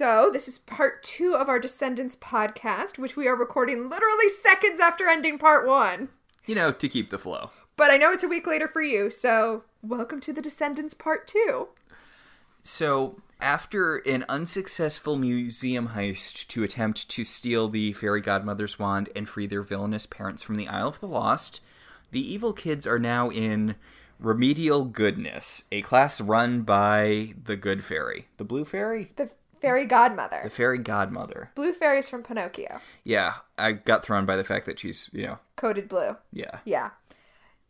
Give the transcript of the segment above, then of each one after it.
So, this is part two of our Descendants podcast, which we are recording literally seconds after ending part one. You know, to keep the flow. But I know it's a week later for you, so welcome to the Descendants part two. So, after an unsuccessful museum heist to attempt to steal the fairy godmother's wand and free their villainous parents from the Isle of the Lost, the evil kids are now in Remedial Goodness, a class run by the Good Fairy. The Blue Fairy? The fairy godmother. The Fairy Godmother. Blue fairies from Pinocchio. Yeah, I got thrown by the fact that she's, you know, Coated blue. yeah. Yeah.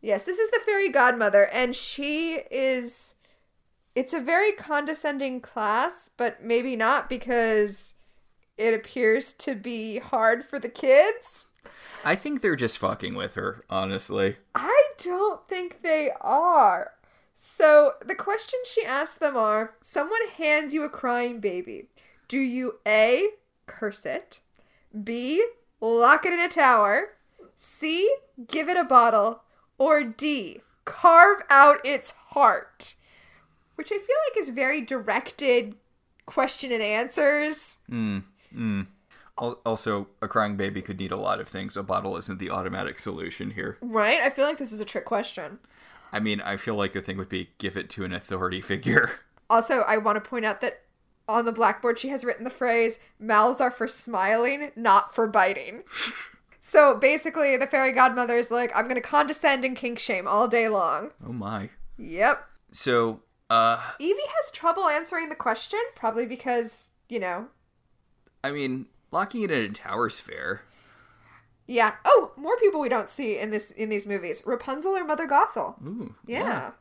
Yes, this is the fairy godmother, and she is. It's a very condescending class, but maybe not because it appears to be hard for the kids. I think they're just fucking with her, honestly. I don't think they are. So, the questions she asked them are Someone hands you a crying baby. Do you A. Curse it? B. Lock it in a tower? C. Give it a bottle? Or D. Carve out its heart? Which I feel like is very directed question and answers. Mm, mm. Al- Also, a crying baby could need a lot of things. A bottle isn't the automatic solution here. Right? I feel like this is a trick question. I mean, I feel like the thing would be give it to an authority figure. Also, I want to point out that on the blackboard she has written the phrase mouths are for smiling, not for biting. so basically, the fairy godmother is like, I'm going to condescend and kink shame all day long. Oh my. Yep. So, uh, Evie has trouble answering the question, probably because, you know. I mean, locking it in a tower's fair. Yeah. Oh, more people we don't see in this in these movies. Rapunzel or Mother Gothel. Ooh. Yeah.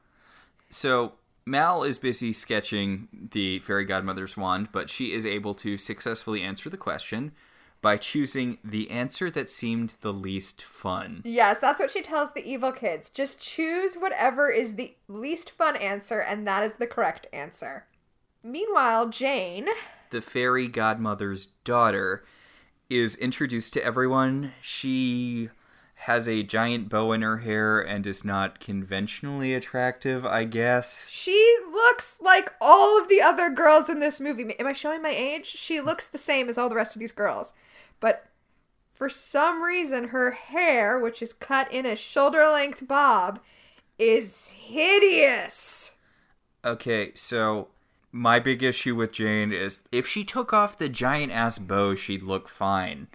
So, Mal is busy sketching the fairy godmother's wand, but she is able to successfully answer the question by choosing the answer that seemed the least fun. Yes, that's what she tells the evil kids. Just choose whatever is the least fun answer, and that is the correct answer. Meanwhile, Jane. the fairy godmother's daughter is introduced to everyone. She has a giant bow in her hair and is not conventionally attractive, I guess. She looks like all of the other girls in this movie. Am I showing my age? She looks the same as all the rest of these girls. But for some reason, her hair, which is cut in a shoulder length bob, is hideous. Okay, so my big issue with Jane is if she took off the giant ass bow, she'd look fine.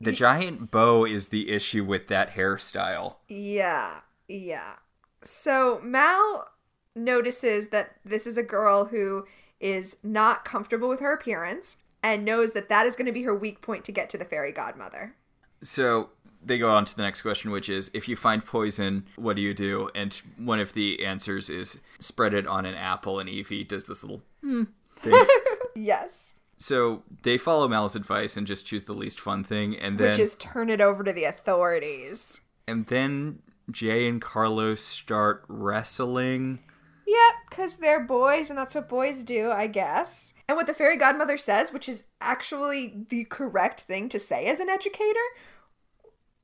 The giant bow is the issue with that hairstyle. Yeah, yeah. So Mal notices that this is a girl who is not comfortable with her appearance and knows that that is going to be her weak point to get to the fairy godmother. So they go on to the next question, which is if you find poison, what do you do? And one of the answers is spread it on an apple, and Evie does this little hmm thing. Yes. so they follow Mal's advice and just choose the least fun thing, and then Which is turn it over to the authorities. and then Jay and Carlos start wrestling. Yep, because they're boys and that's what boys do, I guess. And what the fairy godmother says, which is actually the correct thing to say as an educator,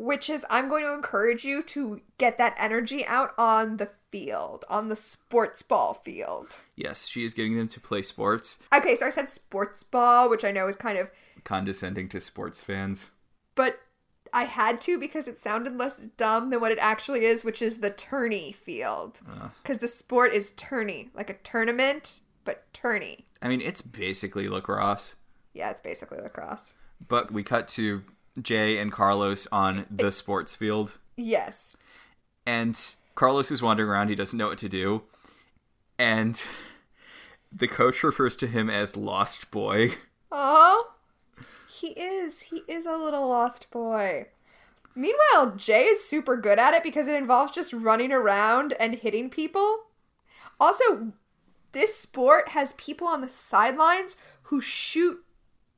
which is I'm going to encourage you to get that energy out on the field, on the sports ball field. Yes, she is getting them to play sports, Okay, so I said sports ball, which I know is kind of, condescending to sports fans. but I had to because it sounded less dumb than what it actually is, which is the tourney field. Ah. Because the sport is tourney, like a tournament, but tourney. I mean, it's basically lacrosse. Yeah, it's basically lacrosse. But we cut to Jay and Carlos on the sports field. Yes. and Carlos is wandering around. He doesn't know what to do, and the coach refers to him as Lost Boy. Oh, he is. He is a little lost boy. Meanwhile, Jay is super good at it because it involves just running around and hitting people. Also, this sport has people on the sidelines who shoot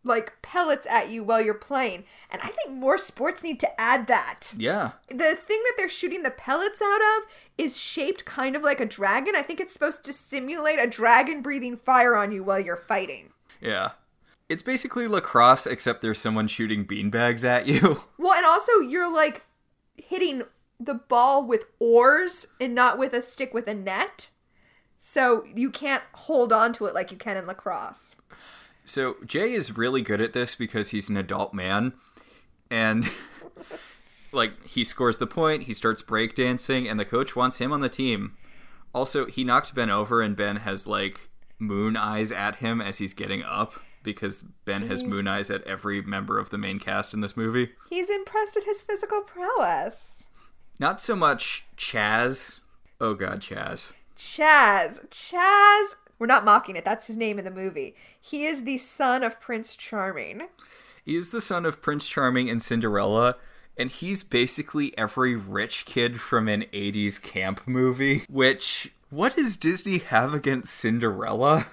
like pellets at you while you're playing. And I think more sports need to add that. Yeah, The thing that they're shooting the pellets out of is shaped kind of like a dragon. I think it's supposed to simulate a dragon breathing fire on you while you're fighting. yeah. It's basically lacrosse, except there's someone shooting beanbags at you. Well, and also you're like hitting the ball with oars and not with a stick with a net. So you can't hold on to it like you can in lacrosse. So Jay is really good at this because he's an adult man, and like he scores the point, he starts breakdancing, and the coach wants him on the team. Also, he knocked Ben over, and Ben has like moon eyes at him as he's getting up because Ben has moon eyes at every member of the main cast in this movie. He's impressed at his physical prowess. Not so much Chaz. Oh god, Chaz. Chaz. Chaz. We're not mocking it. That's his name in the movie. He is the son of Prince Charming. He is the son of Prince Charming and Cinderella, and he's basically every rich kid from an 80s camp movie. Which, what does Disney have against Cinderella?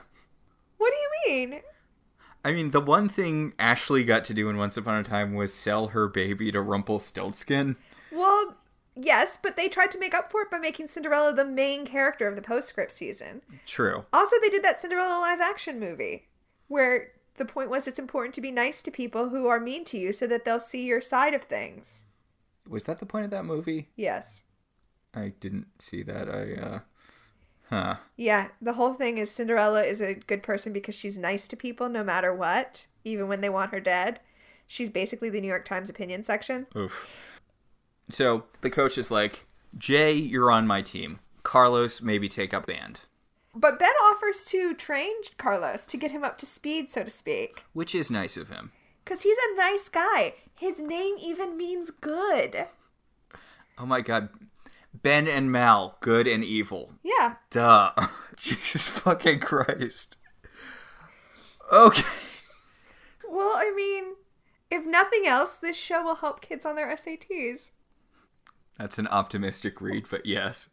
What do you mean? I mean, the one thing Ashley got to do in Once Upon a Time was sell her baby to Rumpelstiltskin. Well, yes, but they tried to make up for it by making Cinderella the main character of the postscript season. True. Also, they did that Cinderella live action movie where the point was it's important to be nice to people who are mean to you so that they'll see your side of things. Was that the point of that movie? Yes. I didn't see that. I, uh. Huh. Yeah, the whole thing is Cinderella is a good person because she's nice to people no matter what, even when they want her dead. She's basically the New York Times opinion section. Oof. So the coach is like, Jay, you're on my team. Carlos, maybe take up band. But Ben offers to train Carlos to get him up to speed, so to speak. Which is nice of him. Because he's a nice guy. His name even means good. Oh my god. Ben and Mal, good and evil. Yeah. Duh. Jesus fucking Christ. Okay. Well, I mean, if nothing else, this show will help kids on their SATs. That's an optimistic read, but yes.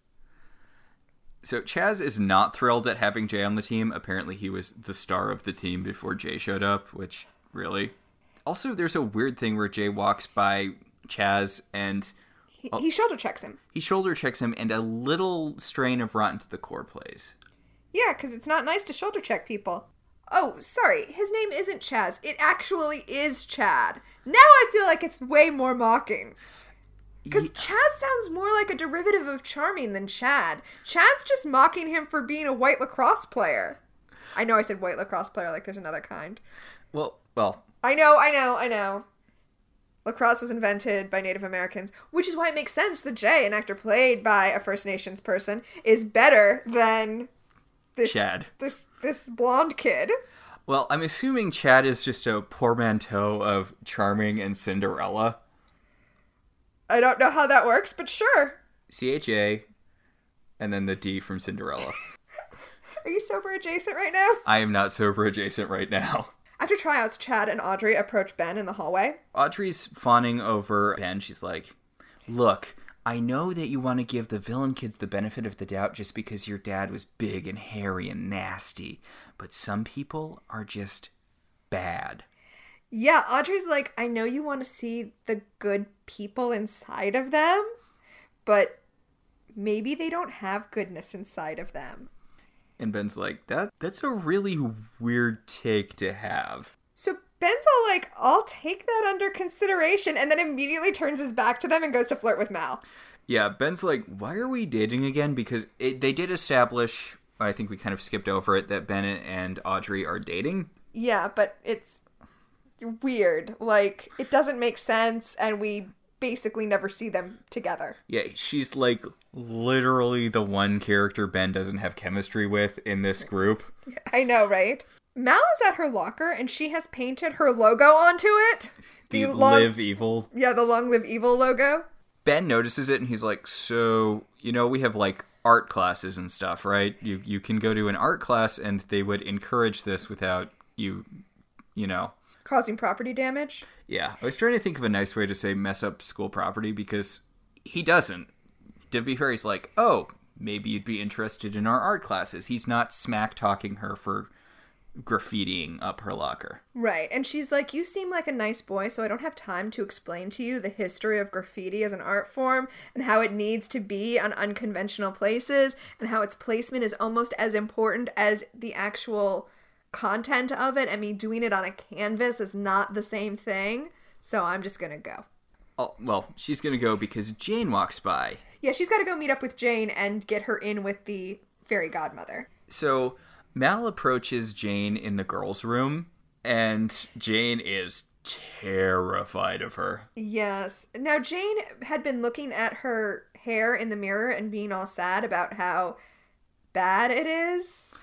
So Chaz is not thrilled at having Jay on the team. Apparently, he was the star of the team before Jay showed up, which really. Also, there's a weird thing where Jay walks by Chaz and He, oh. he shoulder checks him. he shoulder checks him, and a little strain of Rotten to the Core plays. Yeah, because it's not nice to shoulder check people. Oh, sorry. His name isn't Chaz. It actually is Chad. Now I feel like it's way more mocking. Because Chaz sounds more like a derivative of Charming than Chad. Chad's just mocking him for being a white lacrosse player. I know I said white lacrosse player like there's another kind. Well, well, I know, I know, I know. Lacrosse was invented by Native Americans, which is why it makes sense that Jay, an actor played by a First Nations person, is better than this Chad. this this blonde kid. well, I'm assuming Chad is just a portmanteau of Charming and Cinderella. I don't know how that works, but sure. C H A, and then the D from Cinderella. Are you sober adjacent right now? I am not sober adjacent right now. After tryouts, Chad and Audrey approach Ben in the hallway. Audrey's fawning over Ben. She's like, Look, I know that you want to give the villain kids the benefit of the doubt just because your dad was big and hairy and nasty, but some people are just bad. Yeah, Audrey's like, I know you want to see the good people inside of them, but maybe they don't have goodness inside of them. And Ben's like, That that's a really weird take to have. So Ben's all like, I'll take that under consideration, and then immediately turns his back to them and goes to flirt with Mal. Yeah, Ben's like, why are we dating again? Because it, they did establish, I think we kind of skipped over it, that Ben and Audrey are dating. Yeah, but it's weird. Like, it doesn't make sense, and we basically never see them together. Yeah, she's like literally the one character Ben doesn't have chemistry with in this group. I know, right? Mal is at her locker, and she has painted her logo onto it. The long- Live Evil. Yeah, the Long Live Evil logo. Ben notices it and he's like, "So, you know, we have like art classes and stuff, right? You you can go to an art class and they would encourage this without you, you know." Causing property damage. Yeah, I was trying to think of a nice way to say mess up school property because he doesn't. Fair, he's like, oh, maybe you'd be interested in our art classes. He's not smack talking her for graffitiing up her locker. Right. And she's like, You seem like a nice boy, so I don't have time to explain to you the history of graffiti as an art form and how it needs to be on unconventional places and how its placement is almost as important as the actual content of it. I mean, doing it on a canvas is not the same thing. So I'm just going to go. Oh, well, she's gonna go because Jane walks by. Yeah, she's got to go meet up with Jane and get her in with the fairy godmother. So Mal approaches Jane in the girls' room, and Jane is terrified of her. Yes. Now, Jane had been looking at her hair in the mirror and being all sad about how bad it is,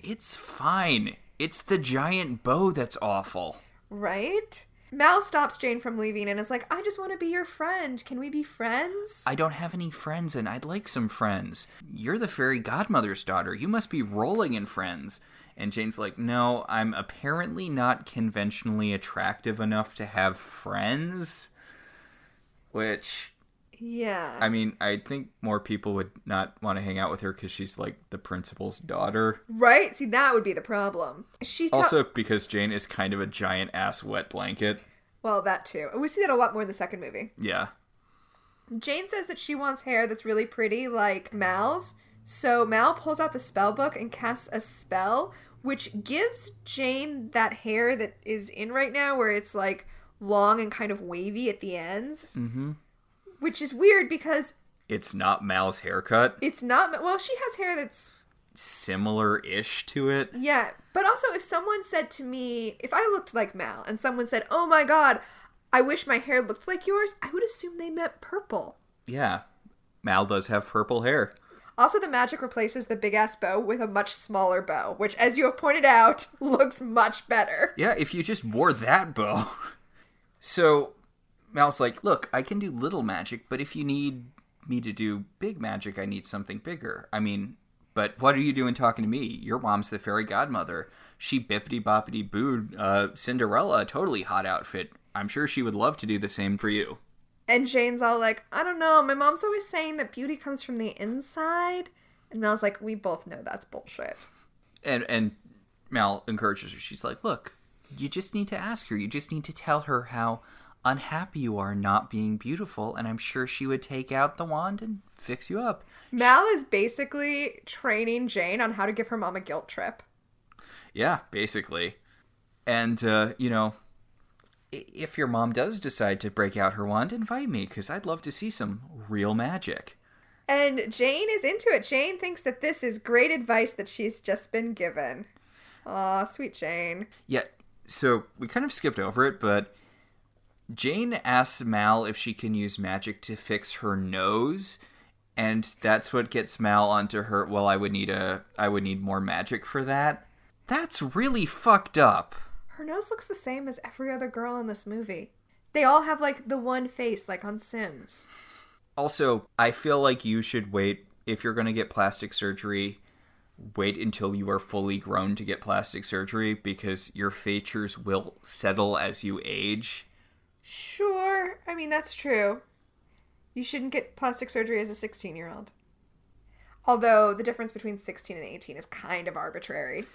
It's fine. It's the giant bow that's awful. right? Mal stops Jane from leaving and is like, I just want to be your friend. Can we be friends? I don't have any friends and I'd like some friends. You're the fairy godmother's daughter. You must be rolling in friends. And Jane's like, No, I'm apparently not conventionally attractive enough to have friends. Which, yeah. I mean, I think more people would not want to hang out with her because she's like the principal's daughter. right? See, that would be the problem. She ta- Also, because Jane is kind of a giant ass wet blanket. Well, that too. We see that a lot more in the second movie. Yeah. Jane says that she wants hair that's really pretty, like Mal's. So Mal pulls out the spell book and casts a spell, which gives Jane that hair that is in right now, where it's like long and kind of wavy at the ends. Mm-hmm. Which is weird because It's not Mal's haircut. it's not. Well, she has hair that's. Similar ish to it. Yeah. But also, if someone said to me, if I looked like Mal and someone said, oh my god, I wish my hair looked like yours, I would assume they meant purple. Yeah. Mal does have purple hair. Also, the magic replaces the big ass bow with a much smaller bow, which, as you have pointed out, looks much better. Yeah, if you just wore that bow. So Mal's like, look, I can do little magic, but if you need me to do big magic, I need something bigger. I mean, but what are you doing talking to me? Your mom's the fairy godmother. She bippity boppity booed uh, Cinderella, a totally hot outfit. I'm sure she would love to do the same for you. And Jane's all like, I don't know, my mom's always saying that beauty comes from the inside. And Mel's like, we both know that's bullshit. And and Mal encourages her. She's like, look, you just need to ask her. You just need to tell her how unhappy you are not being beautiful, and I'm sure she would take out the wand and fix you up. Mal is basically training Jane on how to give her mom a guilt trip. Yeah, basically. And, uh, you know, if your mom does decide to break out her wand, invite me, because I'd love to see some real magic. And Jane is into it. Jane thinks that this is great advice that she's just been given. Aw, sweet Jane. Yeah, so we kind of skipped over it, but Jane asks Mal if she can use magic to fix her nose. And that's what gets Mal onto her. Well, I would need a, I would need more magic for that. That's really fucked up. Her nose looks the same as every other girl in this movie. They all have like the one face, like on Sims. Also, I feel like you should wait if you're going to get plastic surgery. Wait until you are fully grown to get plastic surgery because your features will settle as you age. Sure, I mean, that's true. You shouldn't get plastic surgery as a 16 year old. Although the difference between 16 and 18 is kind of arbitrary.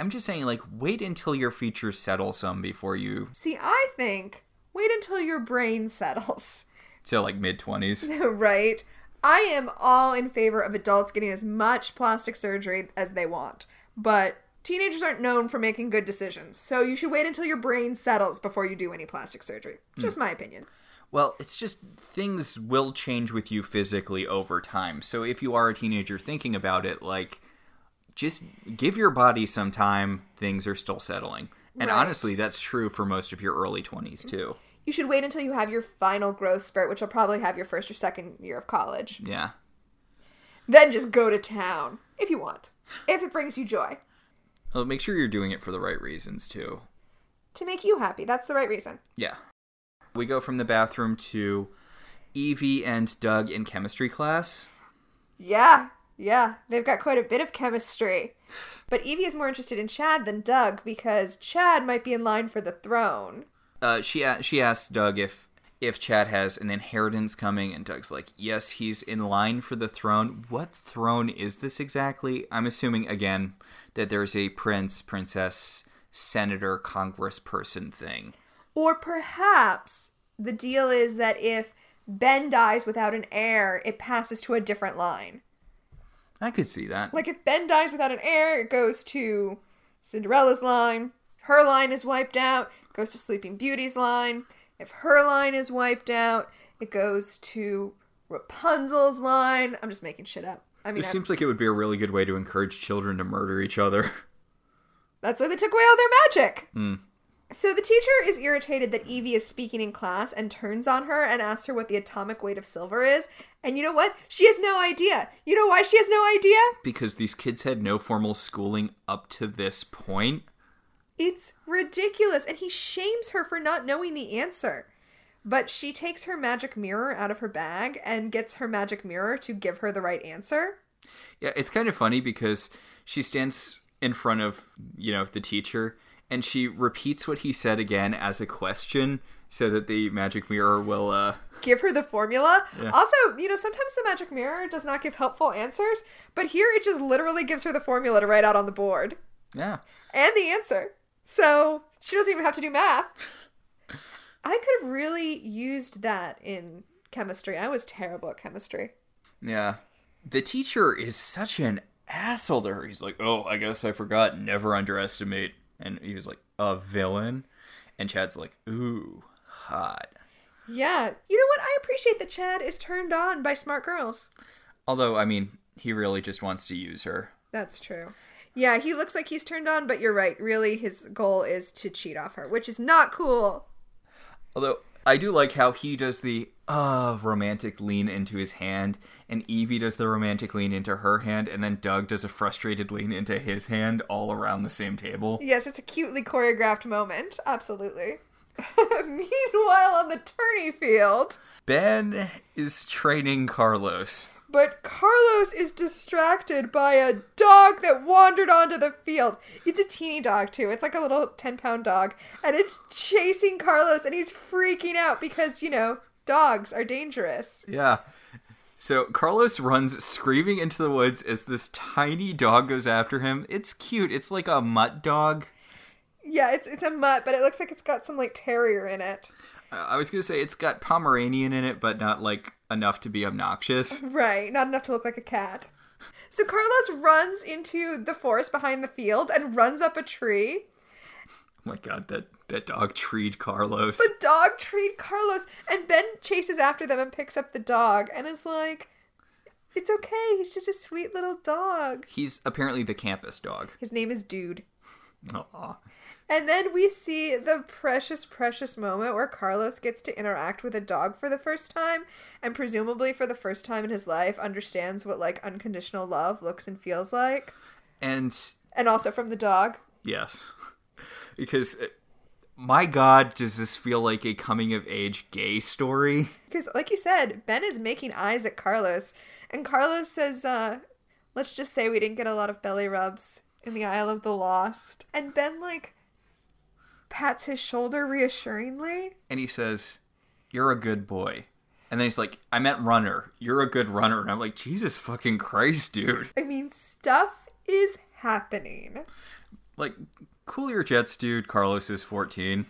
I'm just saying, like, wait until your features settle some before you. See, I think wait until your brain settles. So, like, mid 20s. right? I am all in favor of adults getting as much plastic surgery as they want. But teenagers aren't known for making good decisions. So you should wait until your brain settles before you do any plastic surgery. Just my opinion. Well, it's just things will change with you physically over time. So, if you are a teenager thinking about it, like, just give your body some time, things are still settling. And Right. honestly, that's true for most of your early 20s, too. You should wait until you have your final growth spurt, which will probably have your first or second year of college. Yeah. Then just go to town if you want, if it brings you joy. Well, make sure you're doing it for the right reasons, too. To make you happy. That's the right reason. Yeah. We go from the bathroom to Evie and Doug in chemistry class. Yeah, yeah. They've got quite a bit of chemistry. But Evie is more interested in Chad than Doug because Chad might be in line for the throne. Uh, she a- she asks Doug if if Chad has an inheritance coming, and Doug's like, "Yes, he's in line for the throne." What throne is this exactly? I'm assuming again that there's a prince, princess, senator, congressperson thing. Or perhaps the deal is that if Ben dies without an heir, it passes to a different line. I could see that. Like if Ben dies without an heir, it goes to Cinderella's line. Her line is wiped out, goes to Sleeping Beauty's line. If her line is wiped out, it goes to Rapunzel's line. I'm just making shit up. I mean, It I- seems like it would be a really good way to encourage children to murder each other. that's why they took away all their magic. Hmm. So the teacher is irritated that Evie is speaking in class and turns on her and asks her what the atomic weight of silver is. And you know what? She has no idea. You know why she has no idea? Because these kids had no formal schooling up to this point. It's ridiculous. And he shames her for not knowing the answer. But she takes her magic mirror out of her bag and gets her magic mirror to give her the right answer. Yeah, it's kind of funny because she stands in front of, you know, the teacher and she repeats what he said again as a question so that the magic mirror will uh give her the formula. Yeah. Also, you know, sometimes the magic mirror does not give helpful answers, but here it just literally gives her the formula to write out on the board yeah. and the answer. So she doesn't even have to do math. I could have really used that in chemistry. I was terrible at chemistry. Yeah. The teacher is such an asshole to her. He's like, "Oh, I guess I forgot. Never underestimate." And he was like, "A villain," and Chad's like, "Ooh, hot." Yeah. You know what? I appreciate that Chad is turned on by smart girls. Although, I mean, he really just wants to use her. That's true. Yeah, he looks like he's turned on, but you're right. Really, his goal is to cheat off her, which is not cool. Although I do like how he does the uh romantic lean into his hand, and Evie does the romantic lean into her hand, and then Doug does a frustrated lean into his hand, all around the same table. Yes, it's a cutely choreographed moment. Absolutely. Meanwhile, on the tourney field, Ben is training Carlos. But Carlos is distracted by a dog that wandered onto the field. It's a teeny dog, too. It's like a little 10 pound dog. And it's chasing Carlos, and he's freaking out because, you know, dogs are dangerous. Yeah. So Carlos runs screaming into the woods as this tiny dog goes after him. It's cute. It's like a mutt dog. Yeah, it's it's a mutt, but it looks like it's got some like terrier in it. I was gonna say it's got Pomeranian in it, but not like enough to be obnoxious. Right, not enough to look like a cat. So Carlos runs into the forest behind the field and runs up a tree. Oh my god, that that dog treed Carlos. The dog treed Carlos, and Ben chases after them and picks up the dog and is like, "It's okay. He's just a sweet little dog." He's apparently the campus dog. His name is Dude. Aw. And then we see the precious, precious moment where Carlos gets to interact with a dog for the first time, and presumably for the first time in his life, understands what like unconditional love looks and feels like. And And also from the dog. yes, because uh, my god, does this feel like a coming of age gay story? Because, like you said, Ben is making eyes at Carlos, and Carlos says, uh, let's just say we didn't get a lot of belly rubs in the Isle of the Lost. And Ben, like, pats his shoulder reassuringly. And he says, "You're a good boy." And then he's like, "I meant runner. You're a good runner." And I'm like, "Jesus fucking Christ, dude!" I mean, stuff is happening. Like, cool your jets, dude. Carlos is 14.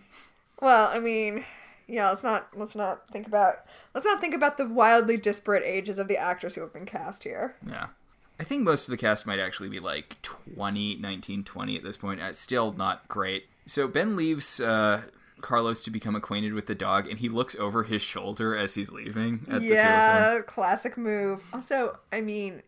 Well, I mean, yeah, let's not let's not think about let's not think about the wildly disparate ages of the actors who have been cast here. Yeah. I think most of the cast might actually be like 20, 19, 20 at this point. Uh, still not great. So Ben leaves uh, Carlos to become acquainted with the dog, and he looks over his shoulder as he's leaving at the two of them. yeah, classic move. Also, I mean,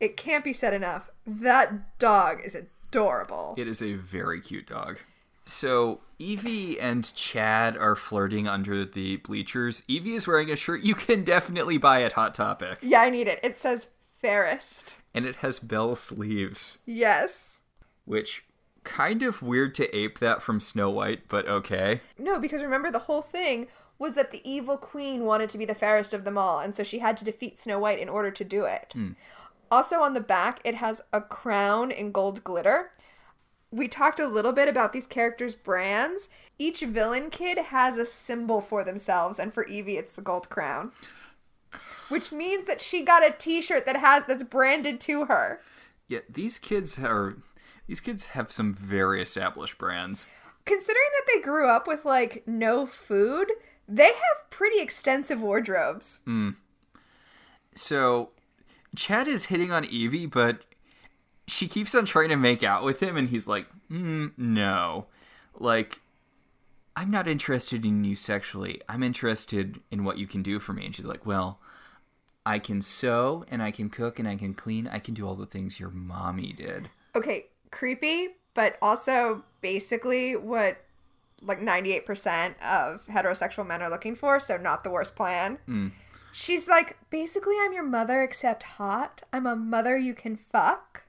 it can't be said enough. That dog is adorable. It is a very cute dog. So Evie and Chad are flirting under the bleachers. Evie is wearing a shirt you can definitely buy at Hot Topic, Yeah, I need it. It says fairest. and it has bell sleeves, Yes. which kind of weird to ape that from Snow White, but okay. No, because remember the whole thing was that the evil queen wanted to be the fairest of them all, and so she had to defeat Snow White in order to do it. Hmm. Also on the back, it has a crown in gold glitter. We talked a little bit about these characters' brands. Each villain kid has a symbol for themselves, and for Evie, it's the gold crown. Which means that she got a T-shirt that has that's branded to her. Yeah, these kids are these kids have some very established brands. Considering that they grew up with like no food, they have pretty extensive wardrobes. So Chad is hitting on Evie, but she keeps on trying to make out with him, and he's like, mm, "No, like." I'm not interested in you sexually. I'm interested in what you can do for me. And she's like, Well, I can sew and I can cook and I can clean. I can do all the things your mommy did. okay, creepy, but also basically what like 98% of heterosexual men are looking for, so not the worst plan. Hmm. She's like, basically, I'm your mother, except hot. I'm a mother you can fuck.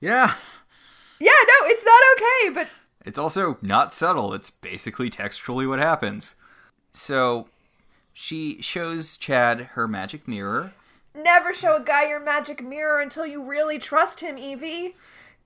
Yeah. Yeah, no, it's not okay, but It's also not subtle. It's basically textually what happens. So she shows Chad her magic mirror. never show a guy your magic mirror until you really trust him, Evie.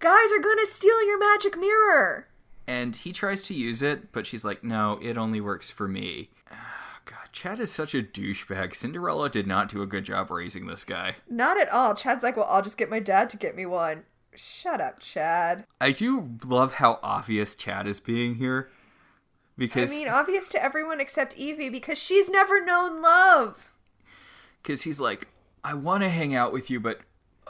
Guys are gonna steal your magic mirror. and he tries to use it, but she's like, "No, it only works for me." Ah, God, Chad is such a douchebag. Cinderella did not do a good job raising this guy. Not at all. Chad's like, well, I'll just get my dad to get me one. Shut up, Chad. I do love how obvious Chad is being here, Because I mean, obvious to everyone except Evie because she's never known love. because he's like, "I want to hang out with you, but."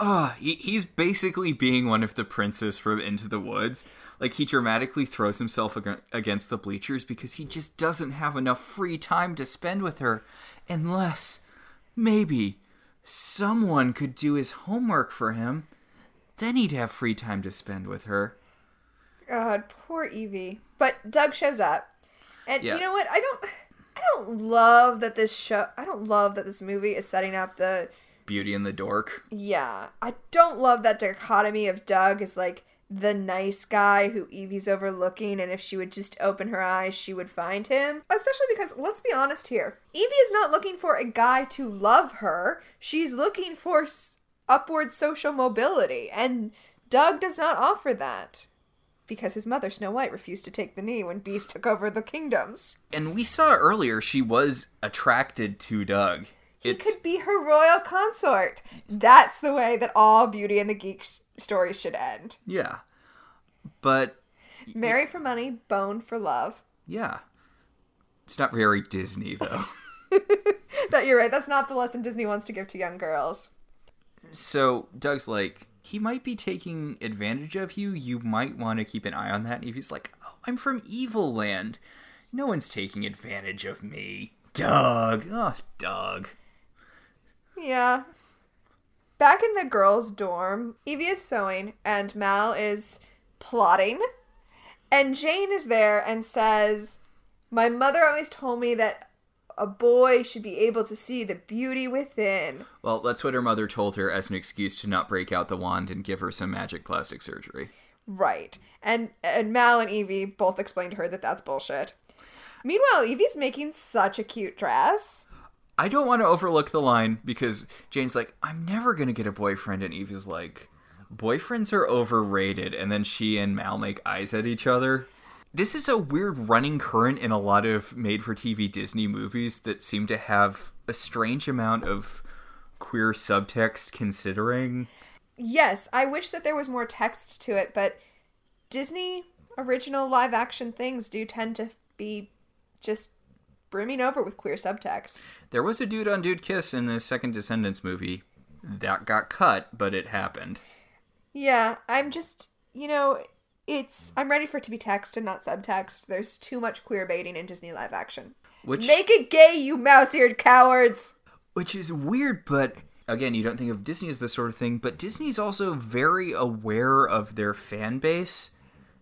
Ah, he, he's basically being one of the princes from Into the Woods. Like, he dramatically throws himself ag- against the bleachers because he just doesn't have enough free time to spend with her. Unless, maybe, someone could do his homework for him. Then he'd have free time to spend with her. God, poor Evie. But Doug shows up, and Yeah. you know what? I don't. I don't love that this show. I don't love that this movie is setting up the. Beauty and the Dork. Yeah, I don't love that dichotomy of Doug as like the nice guy who Evie's overlooking, and if she would just open her eyes, she would find him. Especially because, let's be honest here, Evie is not looking for a guy to love her. She's looking for upward social mobility, and Doug does not offer that. Because his mother, Snow White, refused to take the knee when Beast took over the kingdoms. And we saw earlier she was attracted to Doug. He It's could be her royal consort. That's the way that all Beauty and the Geek s- stories should end. yeah. But Marry for money, bone for love. yeah. It's not very Disney though. That you're right. That's not the lesson Disney wants to give to young girls. So Doug's like, he might be taking advantage of you. You might want to keep an eye on that. And Evie's like, oh, I'm from Evil Land. No one's taking advantage of me. Doug. Oh, Doug. Yeah. Back in the girls' dorm, Evie is sewing and Mal is plotting. And Jane is there and says, My mother always told me that a boy should be able to see the beauty within. Well, that's what her mother told her as an excuse to not break out the wand and give her some magic plastic surgery. Right. And and Mal and Evie both explained to her that that's bullshit. Meanwhile, Evie's making such a cute dress. I don't want to overlook the line because Jane's like, I'm never going to get a boyfriend. And Evie's like, boyfriends are overrated. And then she and Mal make eyes at each other. This is a weird running current in a lot of made for TV Disney movies that seem to have a strange amount of queer subtext considering. Yes, I wish that there was more text to it, but Disney original live action things do tend to be just brimming over with queer subtext. There was a dude on dude kiss in the second Descendants movie. That got cut, but it happened. Yeah, I'm just, you know, it's I'm ready for it to be text and not subtext. There's too much queer baiting in Disney live action. Which Make it gay, you mouse-eared cowards. Which is weird, but again, you don't think of Disney as this sort of thing, but Disney's also very aware of their fan base.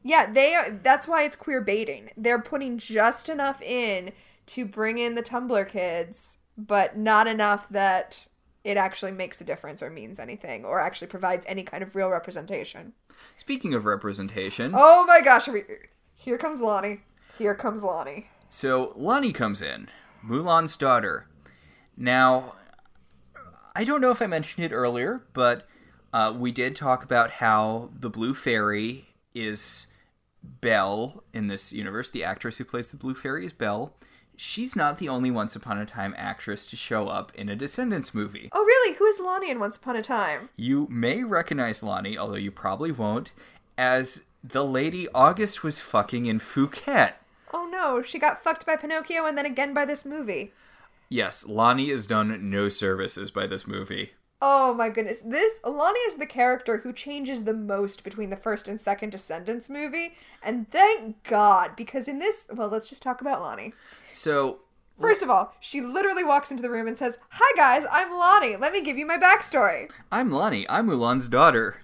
Yeah, they are. That's why it's queer baiting. They're putting just enough in to bring in the Tumblr kids, but not enough that it actually makes a difference or means anything or actually provides any kind of real representation. Speaking of representation, Oh my gosh! we- Here comes Lonnie. Here comes Lonnie. so Lonnie comes in, Mulan's daughter. Now, I don't know if I mentioned it earlier, but uh, we did talk about how the Blue Fairy is Belle in this universe. The actress who plays the Blue Fairy is Belle. She's not the only Once Upon a Time actress to show up in a Descendants movie. Oh really? Who is Lonnie in Once Upon a Time? You may recognize Lonnie, although you probably won't, as the lady August was fucking in Phuket. Oh no, she got fucked by Pinocchio and then again by this movie. Yes, Lonnie has done no services by this movie. Oh my goodness. This Lonnie is the character who changes the most between the first and second Descendants movie. And thank God, because in this well, let's just talk about Lonnie. So, First of all, she literally walks into the room and says, Hi guys, I'm Lonnie. Let me give you my backstory. I'm Lonnie. I'm Mulan's daughter.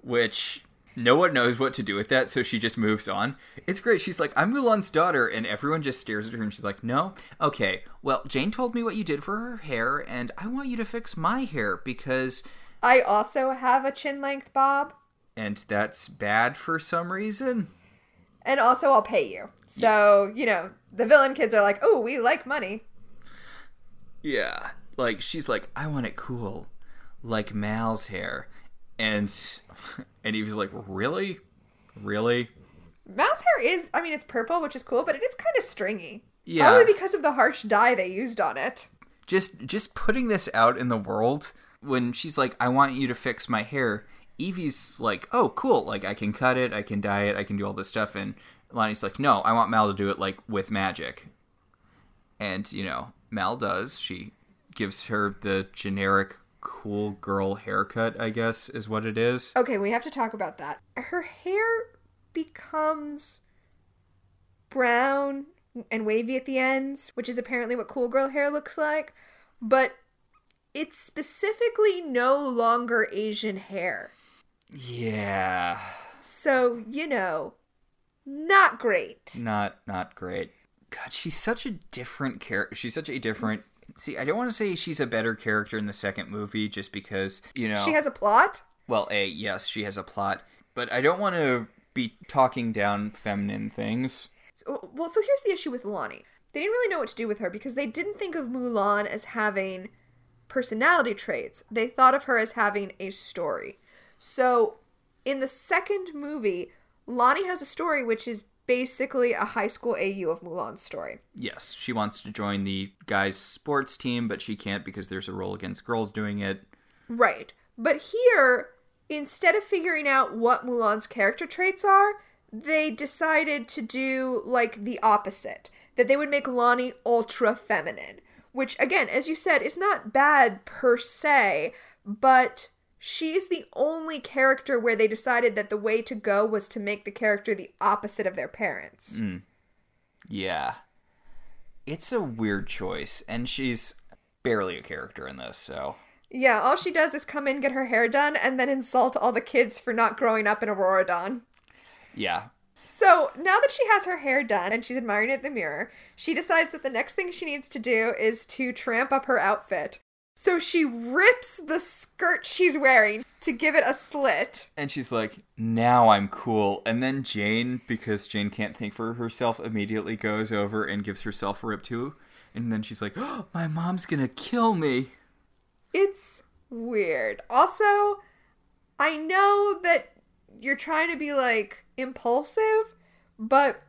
Which, No one knows what to do with that, so she just moves on. It's great. She's like, I'm Mulan's daughter, and everyone just stares at her and she's like, No? Okay, well, Jane told me what you did for her hair, and I want you to fix my hair because. I also have a chin length bob. And that's bad for some reason? And also, I'll pay you. So, you know, the villain kids are like, Oh, we like money. Yeah. Like, she's like, I want it cool, like Mal's hair. And. And he was like, Really? Really? Mal's hair is, I mean, it's purple, which is cool, but it is kind of stringy. Yeah. Probably because of the harsh dye they used on it. Just just putting this out in the world when she's like, I want you to fix my hair, Evie's like, Oh, cool, like I can cut it, I can dye it, I can do all this stuff and Lonnie's like, No, I want Mal to do it like with magic. And, you know, Mal does. She gives her the generic cool girl haircut, I guess, is what it is. Okay, we have to talk about that. Her hair becomes brown and wavy at the ends, which is apparently what cool girl hair looks like, but it's specifically no longer Asian hair. Yeah. So, you know, not great. Not not great. God, she's such a different character. She's such a different See, I don't want to say she's a better character in the second movie just because, you know. She has a plot? Well, A, yes, she has a plot, but I don't want to be talking down feminine things. So, oh, well, so here's the issue with Lonnie. They didn't really know what to do with her because they didn't think of Mulan as having personality traits. They thought of her as having a story. So, in the second movie, Lonnie has a story which is basically a high school AU of Mulan's story. Yes, she wants to join the guys' sports team, but she can't because there's a rule against girls doing it. Right. But here, instead of figuring out what Mulan's character traits are, they decided to do like the opposite. That they would make Lonnie ultra feminine. Which, again, as you said, is not bad per se, but she's the only character where they decided that the way to go was to make the character the opposite of their parents. Mm. Yeah. It's a weird choice, and she's barely a character in this, so. Yeah, all she does is come in, get her hair done, and then insult all the kids for not growing up in Auradon. Yeah. So now that she has her hair done and she's admiring it in the mirror, she decides that the next thing she needs to do is to tramp up her outfit. So she rips the skirt she's wearing to give it a slit. And she's like, now I'm cool. And then Jane, because Jane can't think for herself, immediately goes over and gives herself a rip too. And then she's like, oh, my mom's gonna kill me. It's weird. Also, I know that you're trying to be like impulsive, but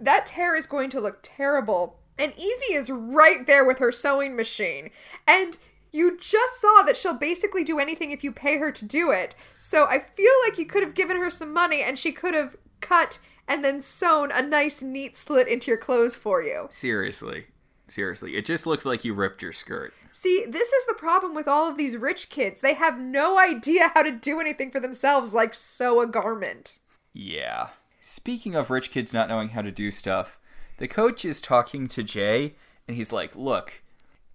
that tear is going to look terrible. And Evie is right there with her sewing machine. And you just saw that she'll basically do anything if you pay her to do it. So I feel like you could have given her some money and she could have cut and then sewn a nice neat slit into your clothes for you. Seriously. Seriously. It just looks like you ripped your skirt. See, this is the problem with all of these rich kids. They have no idea how to do anything for themselves like sew a garment. Yeah. Speaking of rich kids not knowing how to do stuff, the coach is talking to Jay and he's like, "Look,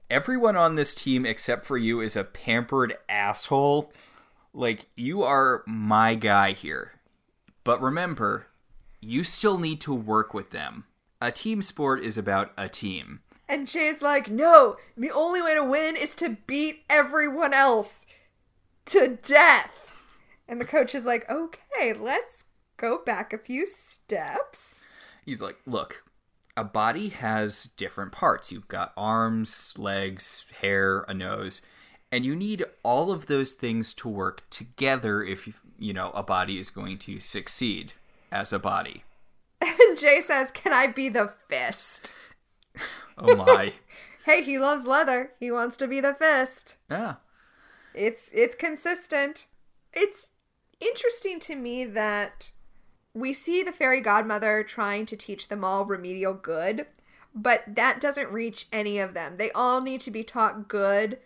everyone on this team except for you is a pampered asshole. Like, you are my guy here. But remember, you still need to work with them. A team sport is about a team. And Jay's like, no, the only way to win is to beat everyone else to death. And the coach is like, okay, let's go back a few steps. He's like, look, a body has different parts. You've got arms, legs, hair, a nose, and you need all of those things to work together if you know a body is going to succeed as a body. And Jay says, "Can I be the fist?" Oh my. hey, he loves leather. He wants to be the fist. Yeah. It's it's consistent. It's interesting to me that we see the fairy godmother trying to teach them all remedial good, but that doesn't reach any of them. They all need to be taught good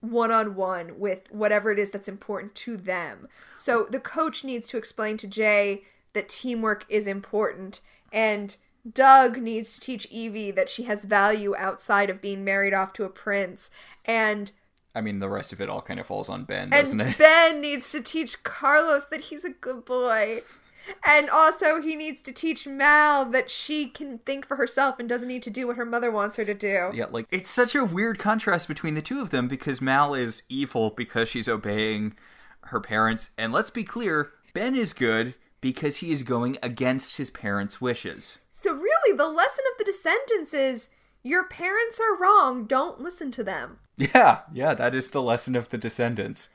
one on one with whatever it is that's important to them. So the coach needs to explain to Jay that teamwork is important and Doug needs to teach Evie that she has value outside of being married off to a prince and I mean, the rest of it all kind of falls on Ben, doesn't it? Ben needs to teach Carlos that he's a good boy. And also, he needs to teach Mal that she can think for herself and doesn't need to do what her mother wants her to do. Yeah, like it's such a weird contrast between the two of them because Mal is evil because she's obeying her parents, and let's be clear, Ben is good because he is going against his parents' wishes. So, really, the lesson of the Descendants is your parents are wrong. Don't listen to them. Yeah, yeah, that is the lesson of the Descendants.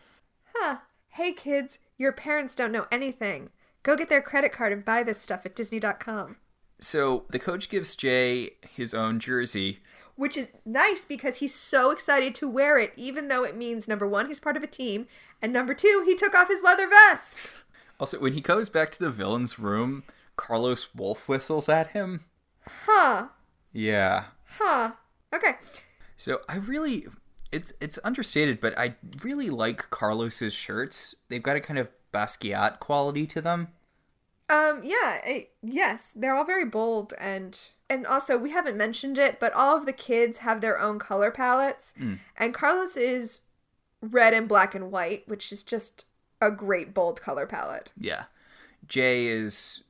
Huh. Hey, kids, your parents don't know anything. Go get their credit card and buy this stuff at Disney.com. So the coach gives Jay his own jersey. Which is nice because he's so excited to wear it, even though it means number one, he's part of a team, and number two, he took off his leather vest. Also, when he goes back to the villain's room, Carlos Wolf whistles at him. Huh. Yeah. Huh. Okay. So I really it's it's understated, but I really like Carlos's shirts. They've got a kind of Basquiat quality to them. Um, yeah, yes, they're all very bold and and also we haven't mentioned it, but all of the kids have their own color palettes. And Carlos is red and black and white, which is just a great bold color palette. Yeah. Jay is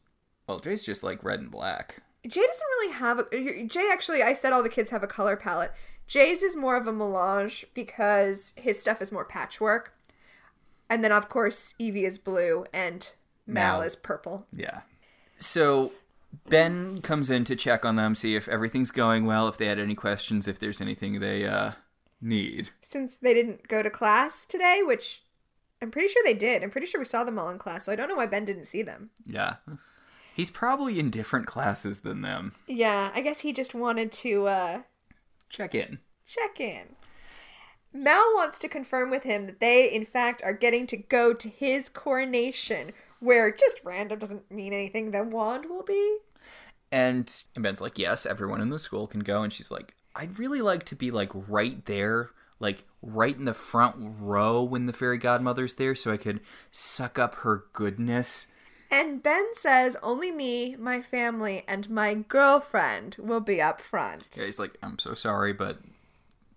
well, Jay's just like red and black. Jay doesn't really have a Jay actually I said all the kids have a color palette. Jay's is more of a melange because his stuff is more patchwork. And then of course Evie is blue and Mal, Mal. is purple. Yeah. So Ben comes in to check on them, see if everything's going well, if they had any questions, if there's anything they uh need. Since they didn't go to class today, which I'm pretty sure they did. I'm pretty sure we saw them all in class, so I don't know why Ben didn't see them. Yeah. He's probably in different classes than them. Yeah, I guess he just wanted to uh Check in. check in. Mal wants to confirm with him that they, in fact, are getting to go to his coronation, where just random doesn't mean anything. The wand will be. And, and Ben's like, yes, everyone in the school can go. And she's like, I'd really like to be like right there, like right in the front row when the fairy godmother's there so I could suck up her goodness. And Ben says only me, my family, and my girlfriend will be up front. Yeah, he's like, I'm so sorry, but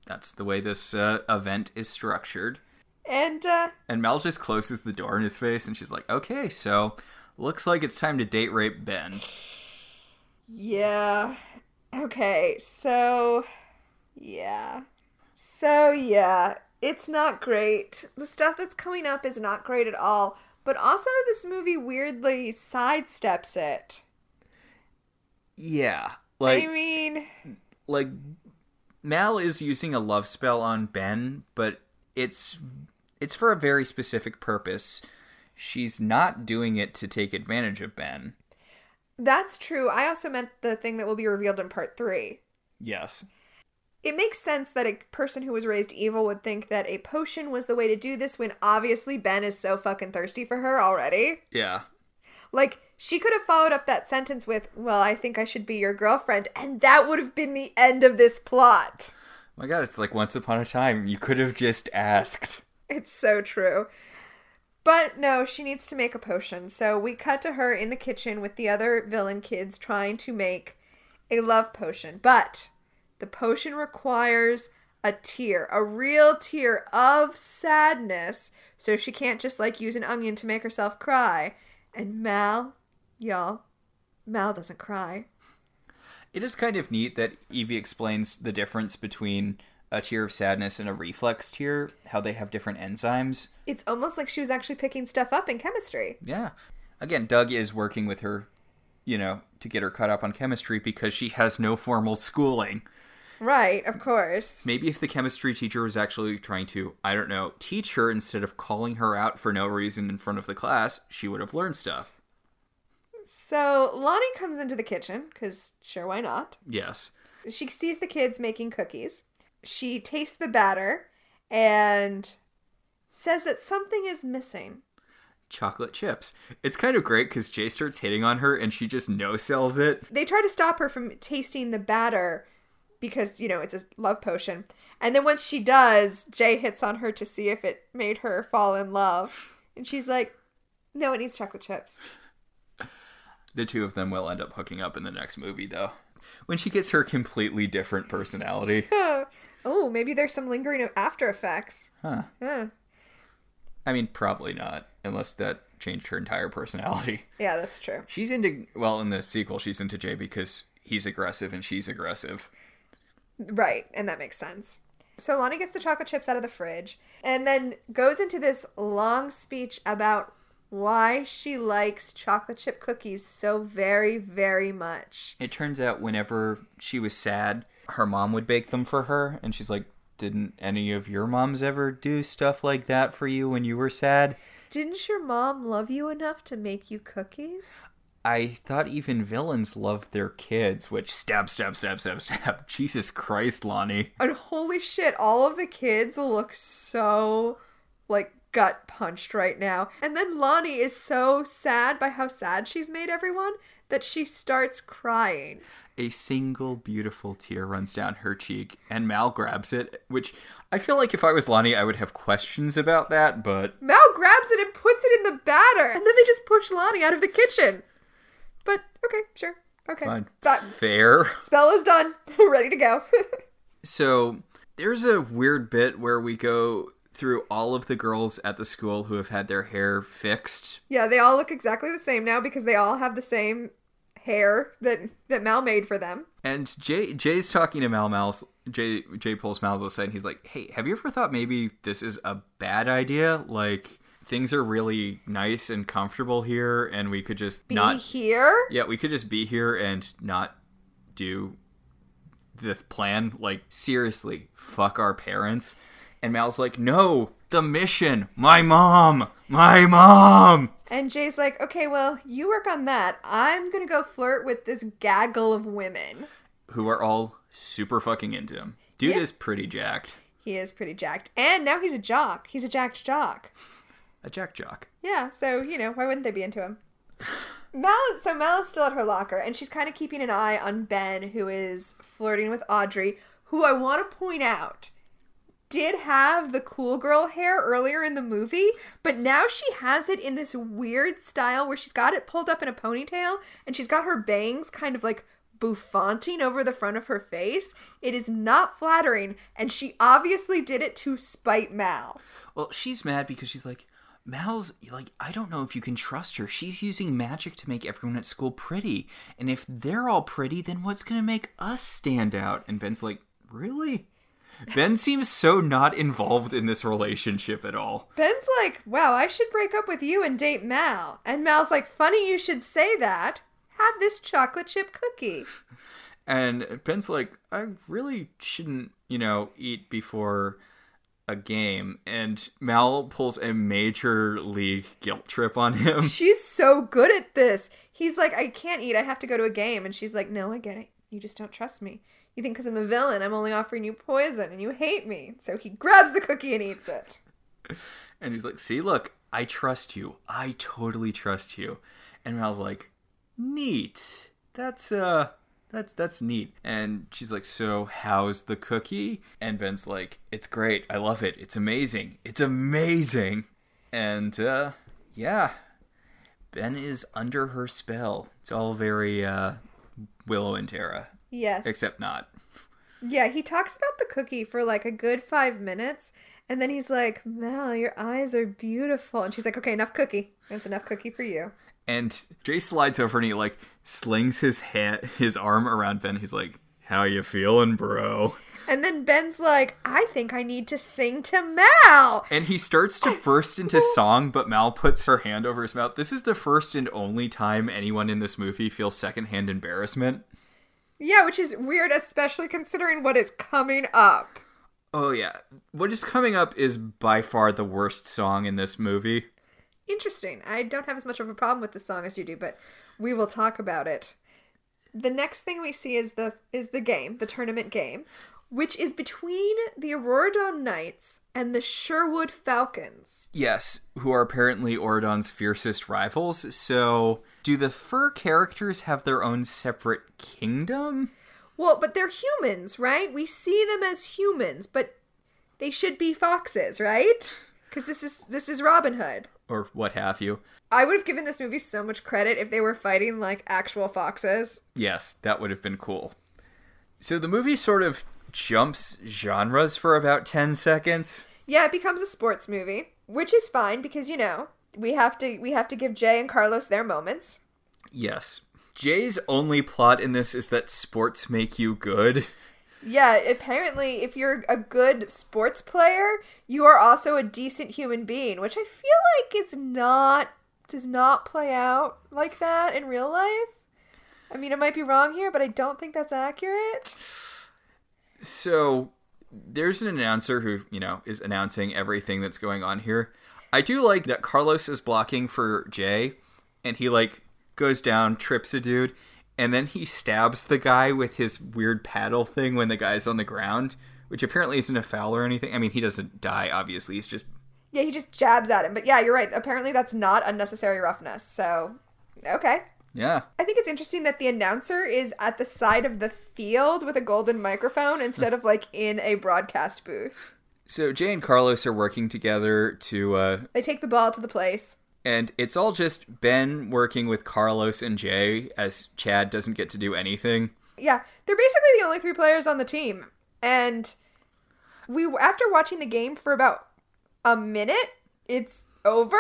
that's the way this uh, event is structured. And uh, And Mel just closes the door in his face and she's like, okay, so looks like it's time to date rape Ben. yeah. Okay, so yeah. So yeah, it's not great. The stuff that's coming up is not great at all. But also this movie weirdly sidesteps it. Yeah. Like, I mean, like Mal is using a love spell on Ben, but it's it's for a very specific purpose. She's not doing it to take advantage of Ben. that's true. I also meant the thing that will be revealed in part 3. Yes. It makes sense that a person who was raised evil would think that a potion was the way to do this when obviously Ben is so fucking thirsty for her already. Yeah. Like, she could have followed up that sentence with, Well, I think I should be your girlfriend, and that would have been the end of this plot. my god, it's like once upon a time. You could have just asked. It's so true. But no, she needs to make a potion. So we cut to her in the kitchen with the other villain kids trying to make a love potion. But the potion requires a tear, a real tear of sadness. So she can't just like use an onion to make herself cry. And Mal, y'all, Mal doesn't cry. It is kind of neat that Evie explains the difference between a tear of sadness and a reflex tear, how they have different enzymes. It's almost like she was actually picking stuff up in chemistry. Yeah. Again, Doug is working with her, you know, to get her caught up on chemistry because she has no formal schooling. Right, of course. Maybe if the chemistry teacher was actually trying to, I don't know, teach her instead of calling her out for no reason in front of the class, she would have learned stuff. So Lonnie comes into the kitchen, because sure, why not? Yes. She sees the kids making cookies. She tastes the batter and says that something is missing. Chocolate chips. It's kind of great because Jay starts hitting on her and she just no sells it. They try to stop her from tasting the batter because, you know, it's a love potion. And then once she does, Jay hits on her to see if it made her fall in love. And she's like, no, it needs chocolate chips. The two of them will end up hooking up in the next movie, though. When she gets her completely different personality. Oh, maybe there's some lingering after effects. Huh. Yeah. I mean, probably not, unless that changed her entire personality. Yeah, that's true. She's into, well, in the sequel, she's into Jay because he's aggressive and she's aggressive. Right, and that makes sense. So Lonnie gets the chocolate chips out of the fridge and then goes into this long speech about why she likes chocolate chip cookies so very, very much. It turns out whenever she was sad, her mom would bake them for her, and she's like, Didn't any of your moms ever do stuff like that for you when you were sad? Didn't your mom love you enough to make you cookies? I thought even villains loved their kids, which stab, stab, stab, stab, stab. Jesus Christ, Lonnie. And holy shit, all of the kids look so like gut punched right now. And then Lonnie is so sad by how sad she's made everyone that she starts crying. A single beautiful tear runs down her cheek, and Mal grabs it, which I feel like if I was Lonnie, I would have questions about that, but Mal grabs it and puts it in the batter, and then they just push Lonnie out of the kitchen. But okay, sure. Okay. fine. That Fair. spell is done. Ready to go. So there's a weird bit where we go through all of the girls at the school who have had their hair fixed. yeah, they all look exactly the same now because they all have the same hair that that Mal made for them. And Jay Jay's talking to Mal Mal's Jay Jay pulls Mal to the side and he's like, Hey, have you ever thought maybe this is a bad idea? Like things are really nice and comfortable here and we could just Be not here. Yeah, we could just be here and not do the plan. Like, seriously, fuck our parents. And Mal's like, no, the mission, my mom, my mom. And Jay's like, okay, well, you work on that. I'm gonna go flirt with this gaggle of women. Who are all super fucking into him. Dude Yeah. is pretty jacked. He is pretty jacked. And now he's a jock. He's a jacked jock. A jack jock. Yeah, so, you know, why wouldn't they be into him? Mal, so Mal is still at her locker, and she's kind of keeping an eye on Ben, who is flirting with Audrey, who I want to point out did have the cool girl hair earlier in the movie, but now she has it in this weird style where she's got it pulled up in a ponytail, and she's got her bangs kind of like bouffanting over the front of her face. It is not flattering, and she obviously did it to spite Mal. Well, she's mad because she's like, Mal's like, I don't know if you can trust her. She's using magic to make everyone at school pretty. And if they're all pretty, then what's going to make us stand out? And Ben's like, Really? Ben seems so not involved in this relationship at all. Ben's like, wow, I should break up with you and date Mal. And Mal's like, funny you should say that. Have this chocolate chip cookie. And Ben's like, I really shouldn't, you know, eat before a game. And Mal pulls a major league guilt trip on him. She's so good at this. He's like, I can't eat. I have to go to a game. And she's like, no, I get it. You just don't trust me. You think because I'm a villain, I'm only offering you poison and you hate me. So he grabs the cookie and eats it. And he's like, See, look, I trust you. I totally trust you. And Mal's like, Neat. That's uh that's that's neat. And she's like, So how's the cookie? And Ben's like, It's great. I love it. It's amazing. It's amazing. And uh yeah. Ben is under her spell. It's all very uh Willow and Tara. Yes. Except not. Yeah, he talks about the cookie for like a good five minutes, and then he's like, Mel, your eyes are beautiful. And she's like, okay, enough cookie. That's enough cookie for you. And Jay slides over and he like slings his hat, his arm around Ben. He's like, "How you feeling, bro?" And then Ben's like, I think I need to sing to Mal. And he starts to burst into song, but Mal puts her hand over his mouth. This is the first and only time anyone in this movie feels secondhand embarrassment. Yeah, which is weird, especially considering what is coming up. Oh yeah, what is coming up is by far the worst song in this movie. Interesting. I don't have as much of a problem with the song as you do, but we will talk about it. The next thing we see is the is the game, the tournament game, which is between the Auradon Knights and the Sherwood Falcons. Yes, who are apparently Auradon's fiercest rivals. So, do the fur characters have their own separate kingdom? Well, but they're humans, right? We see them as humans, but they should be foxes, right? Because this is this is Robin Hood. Or what have you? I would have given this movie so much credit if they were fighting like actual foxes. Yes, that would have been cool. So the movie sort of jumps genres for about 10 seconds. Yeah, it becomes a sports movie, which is fine because you know we have to we have to give Jay and Carlos their moments. Yes. Jay's only plot in this is that sports make you good. Yeah, apparently, if you're a good sports player, you are also a decent human being, which I feel like is not does not play out like that in real life. I mean, I might be wrong here, but I don't think that's accurate. So there's an announcer who, you know, is announcing everything that's going on here. I do like that Carlos is blocking for Jay and he like goes down, trips a dude, and then he stabs the guy with his weird paddle thing when the guy's on the ground, which apparently isn't a foul or anything. I mean, he doesn't die obviously. He's just Yeah, he just jabs at him. But yeah, you're right. Apparently, that's not unnecessary roughness. So, okay. yeah. I think it's interesting that the announcer is at the side of the field with a golden microphone instead of like in a broadcast booth. So Jay and Carlos are working together to uh They take the ball to the place. and it's all just Ben working with Carlos and Jay as Chad doesn't get to do anything. Yeah, they're basically the only three players on the team. And we after watching the game for about a minute, it's over.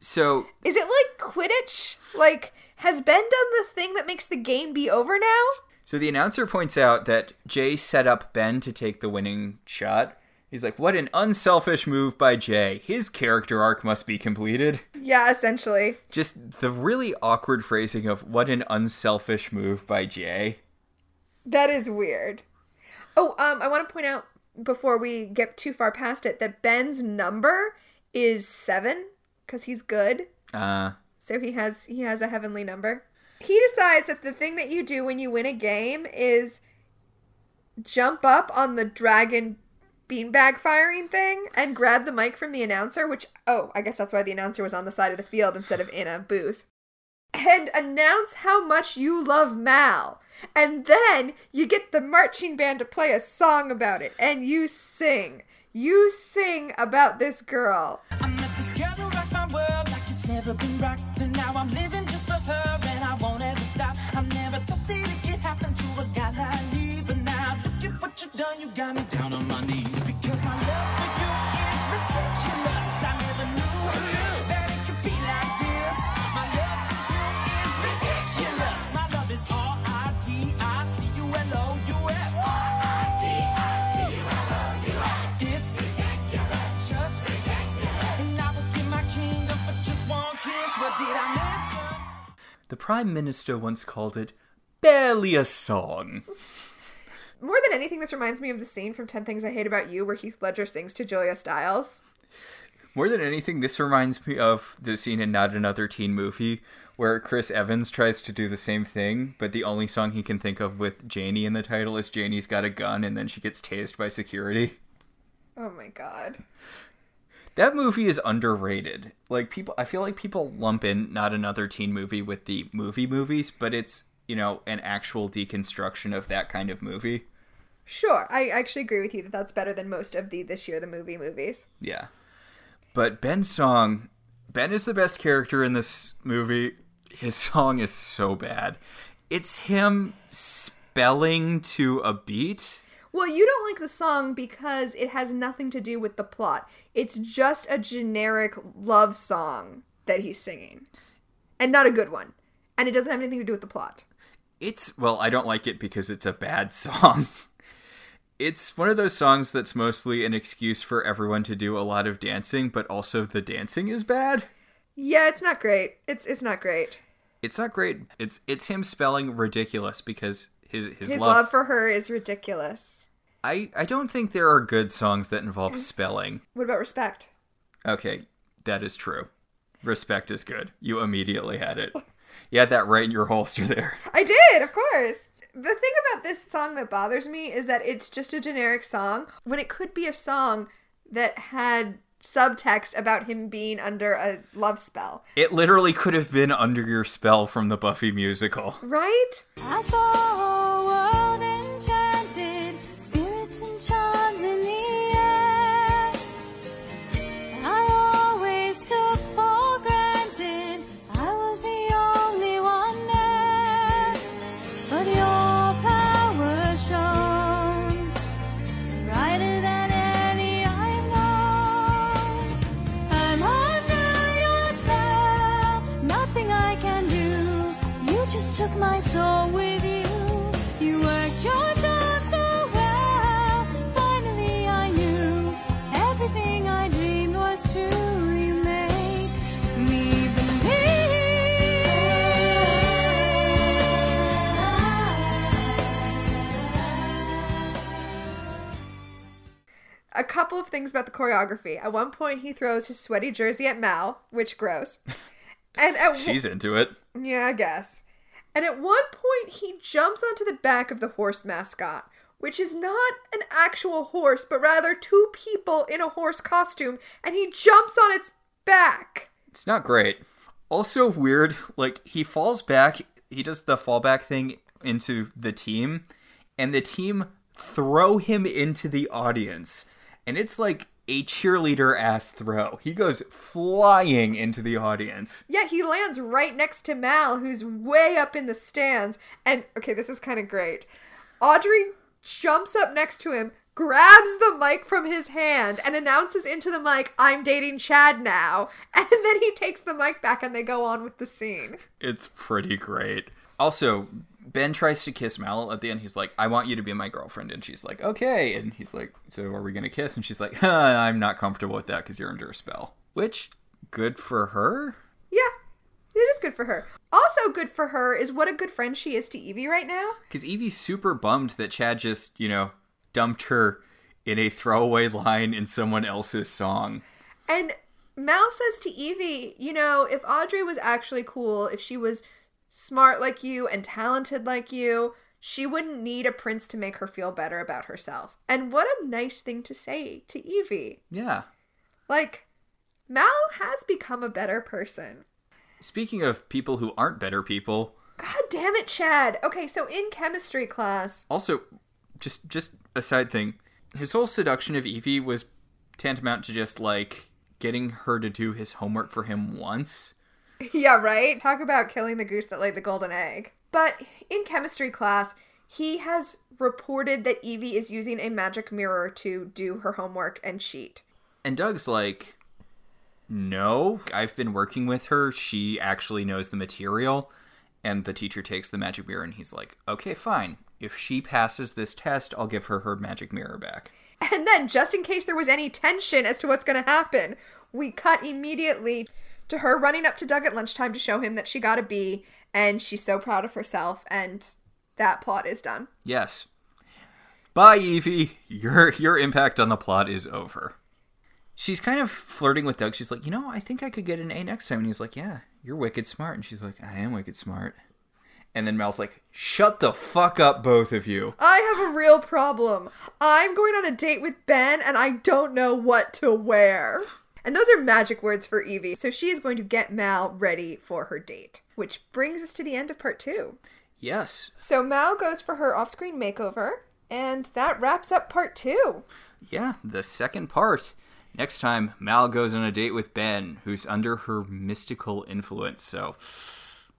So Is it like Quidditch? Like has Ben done the thing that makes the game be over now? So the announcer points out that Jay set up Ben to take the winning shot. He's like, "What an unselfish move by Jay. His character arc must be completed." Yeah, essentially. Just the really awkward phrasing of "what an unselfish move by Jay." That is weird. Oh, um, I want to point out before we get too far past it that Ben's number is seven because he's good. Uh, So he has he has a heavenly number. He decides that the thing that you do when you win a game is jump up on the dragon beanbag firing thing and grab the mic from the announcer, which oh, I guess that's why the announcer was on the side of the field instead of in a booth. And announce how much you love Mal. And then you get the marching band to play a song about it and you sing. You sing about this girl. It's never been rocked, and now I'm living just for her, and I won't ever stop. I never thought that it could happen to a guy like me, but now look at what you've done. You got me down on my knees the prime minister once called it barely a song. More than anything, this reminds me of the scene from 10 Things I Hate About You where Heath Ledger sings to Julia Stiles. More than anything, this reminds me of the scene in Not Another Teen Movie where Chris Evans tries to do the same thing, but the only song he can think of with Janie in the title is Janie's Got a Gun, and then she gets tased by security. Oh my god. That movie is underrated. Like people, I feel like people lump in Not Another Teen Movie with the movie movies, but it's you know an actual deconstruction of that kind of movie. Sure, I actually agree with you that that's better than most of the this year the movie movies. Yeah. But Ben's song, Ben is the best character in this movie. His song is so bad. It's him spelling to a beat. Well, you don't like the song because it has nothing to do with the plot. It's just a generic love song that he's singing. And not a good one. And it doesn't have anything to do with the plot. It's, well, I don't like it because it's a bad song. It's one of those songs that's mostly an excuse for everyone to do a lot of dancing, but also the dancing is bad. Yeah, it's not great. It's it's not great. It's not great. It's it's him spelling ridiculous because his his, His love, love for her is ridiculous. I I don't think there are good songs that involve mm. spelling. What about respect? Okay, that is true. Respect is good. You immediately had it. You had that right in your holster there. I did, of course. The thing about this song that bothers me is that it's just a generic song when it could be a song that had subtext about him being under a love spell. It literally could have been under your spell from the Buffy musical. Right? I saw a couple of things about the choreography. At one point, he throws his sweaty jersey at Mal, which gross. And at She's into it. yeah, I guess. And at one point, he jumps onto the back of the horse mascot, which is not an actual horse, but rather two people in a horse costume, and he jumps on its back. It's not great. Also weird, like he falls back, he does the fallback thing into the team, and the team throw him into the audience. And it's like a cheerleader ass throw. He goes flying into the audience. Yeah, he lands right next to Mal, who's way up in the stands. And okay, this is kind of great. Audrey jumps up next to him, grabs the mic from his hand, and announces into the mic, I'm dating Chad now. And then he takes the mic back and they go on with the scene. It's pretty great. Also, Ben tries to kiss Mal at the end. He's like, I want you to be my girlfriend. And she's like, okay. And he's like, so are we going to kiss? And she's like, huh, I'm not comfortable with that because you're under a spell. Which, good for her. Yeah, it is good for her. Also, good for her is what a good friend she is to Evie right now. Because Evie's super bummed that Chad just, you know, dumped her in a throwaway line in someone else's song. And Mal says to Evie, you know, if Audrey was actually cool, if she was smart like you and talented like you, she wouldn't need a prince to make her feel better about herself. And what a nice thing to say to Evie. Yeah. Like, Mal has become a better person. Speaking of people who aren't better people, God damn it, Chad. Okay, so in chemistry class, also, just just a side thing, his whole seduction of Evie was tantamount to just like getting her to do his homework for him once. Yeah, right? Talk about killing the goose that laid the golden egg. But in chemistry class, he has reported that Evie is using a magic mirror to do her homework and cheat. And Doug's like, No, I've been working with her. She actually knows the material. And the teacher takes the magic mirror and he's like, Okay, fine. If she passes this test, I'll give her her magic mirror back. And then, just in case there was any tension as to what's going to happen, we cut immediately to her running up to Doug at lunchtime to show him that she got a B and she's so proud of herself. And that plot is done. Yes. Bye, Evie. Your your impact on the plot is over. She's kind of flirting with Doug. She's like, you know, I think I could get an A next time. And he's like, yeah, you're wicked smart. And she's like, I am wicked smart. And then Mel's like, shut the fuck up, both of you. I have a real problem. I'm going on a date with Ben and I don't know what to wear. And those are magic words for Evie. So she is going to get Mal ready for her date. Which brings us to the end of part two. Yes. So Mal goes for her off screen makeover, and that wraps up part two. Yeah, the second part. Next time, Mal goes on a date with Ben, who's under her mystical influence. So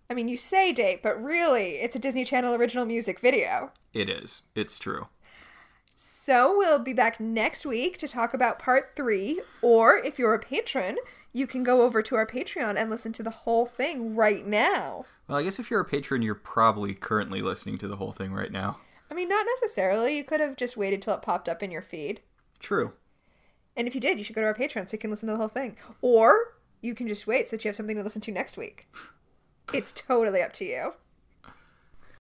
I mean, you say date, but really, it's a Disney Channel original music video. it is. It's true. So we'll be back next week to talk about part three. Or if you're a patron, you can go over to our Patreon and listen to the whole thing right now. Well, I guess if you're a patron, you're probably currently listening to the whole thing right now. I mean, not necessarily. You could have just waited till it popped up in your feed. True. And if you did, you should go to our Patreon so you can listen to the whole thing. Or you can just wait so that you have something to listen to next week. It's totally up to you.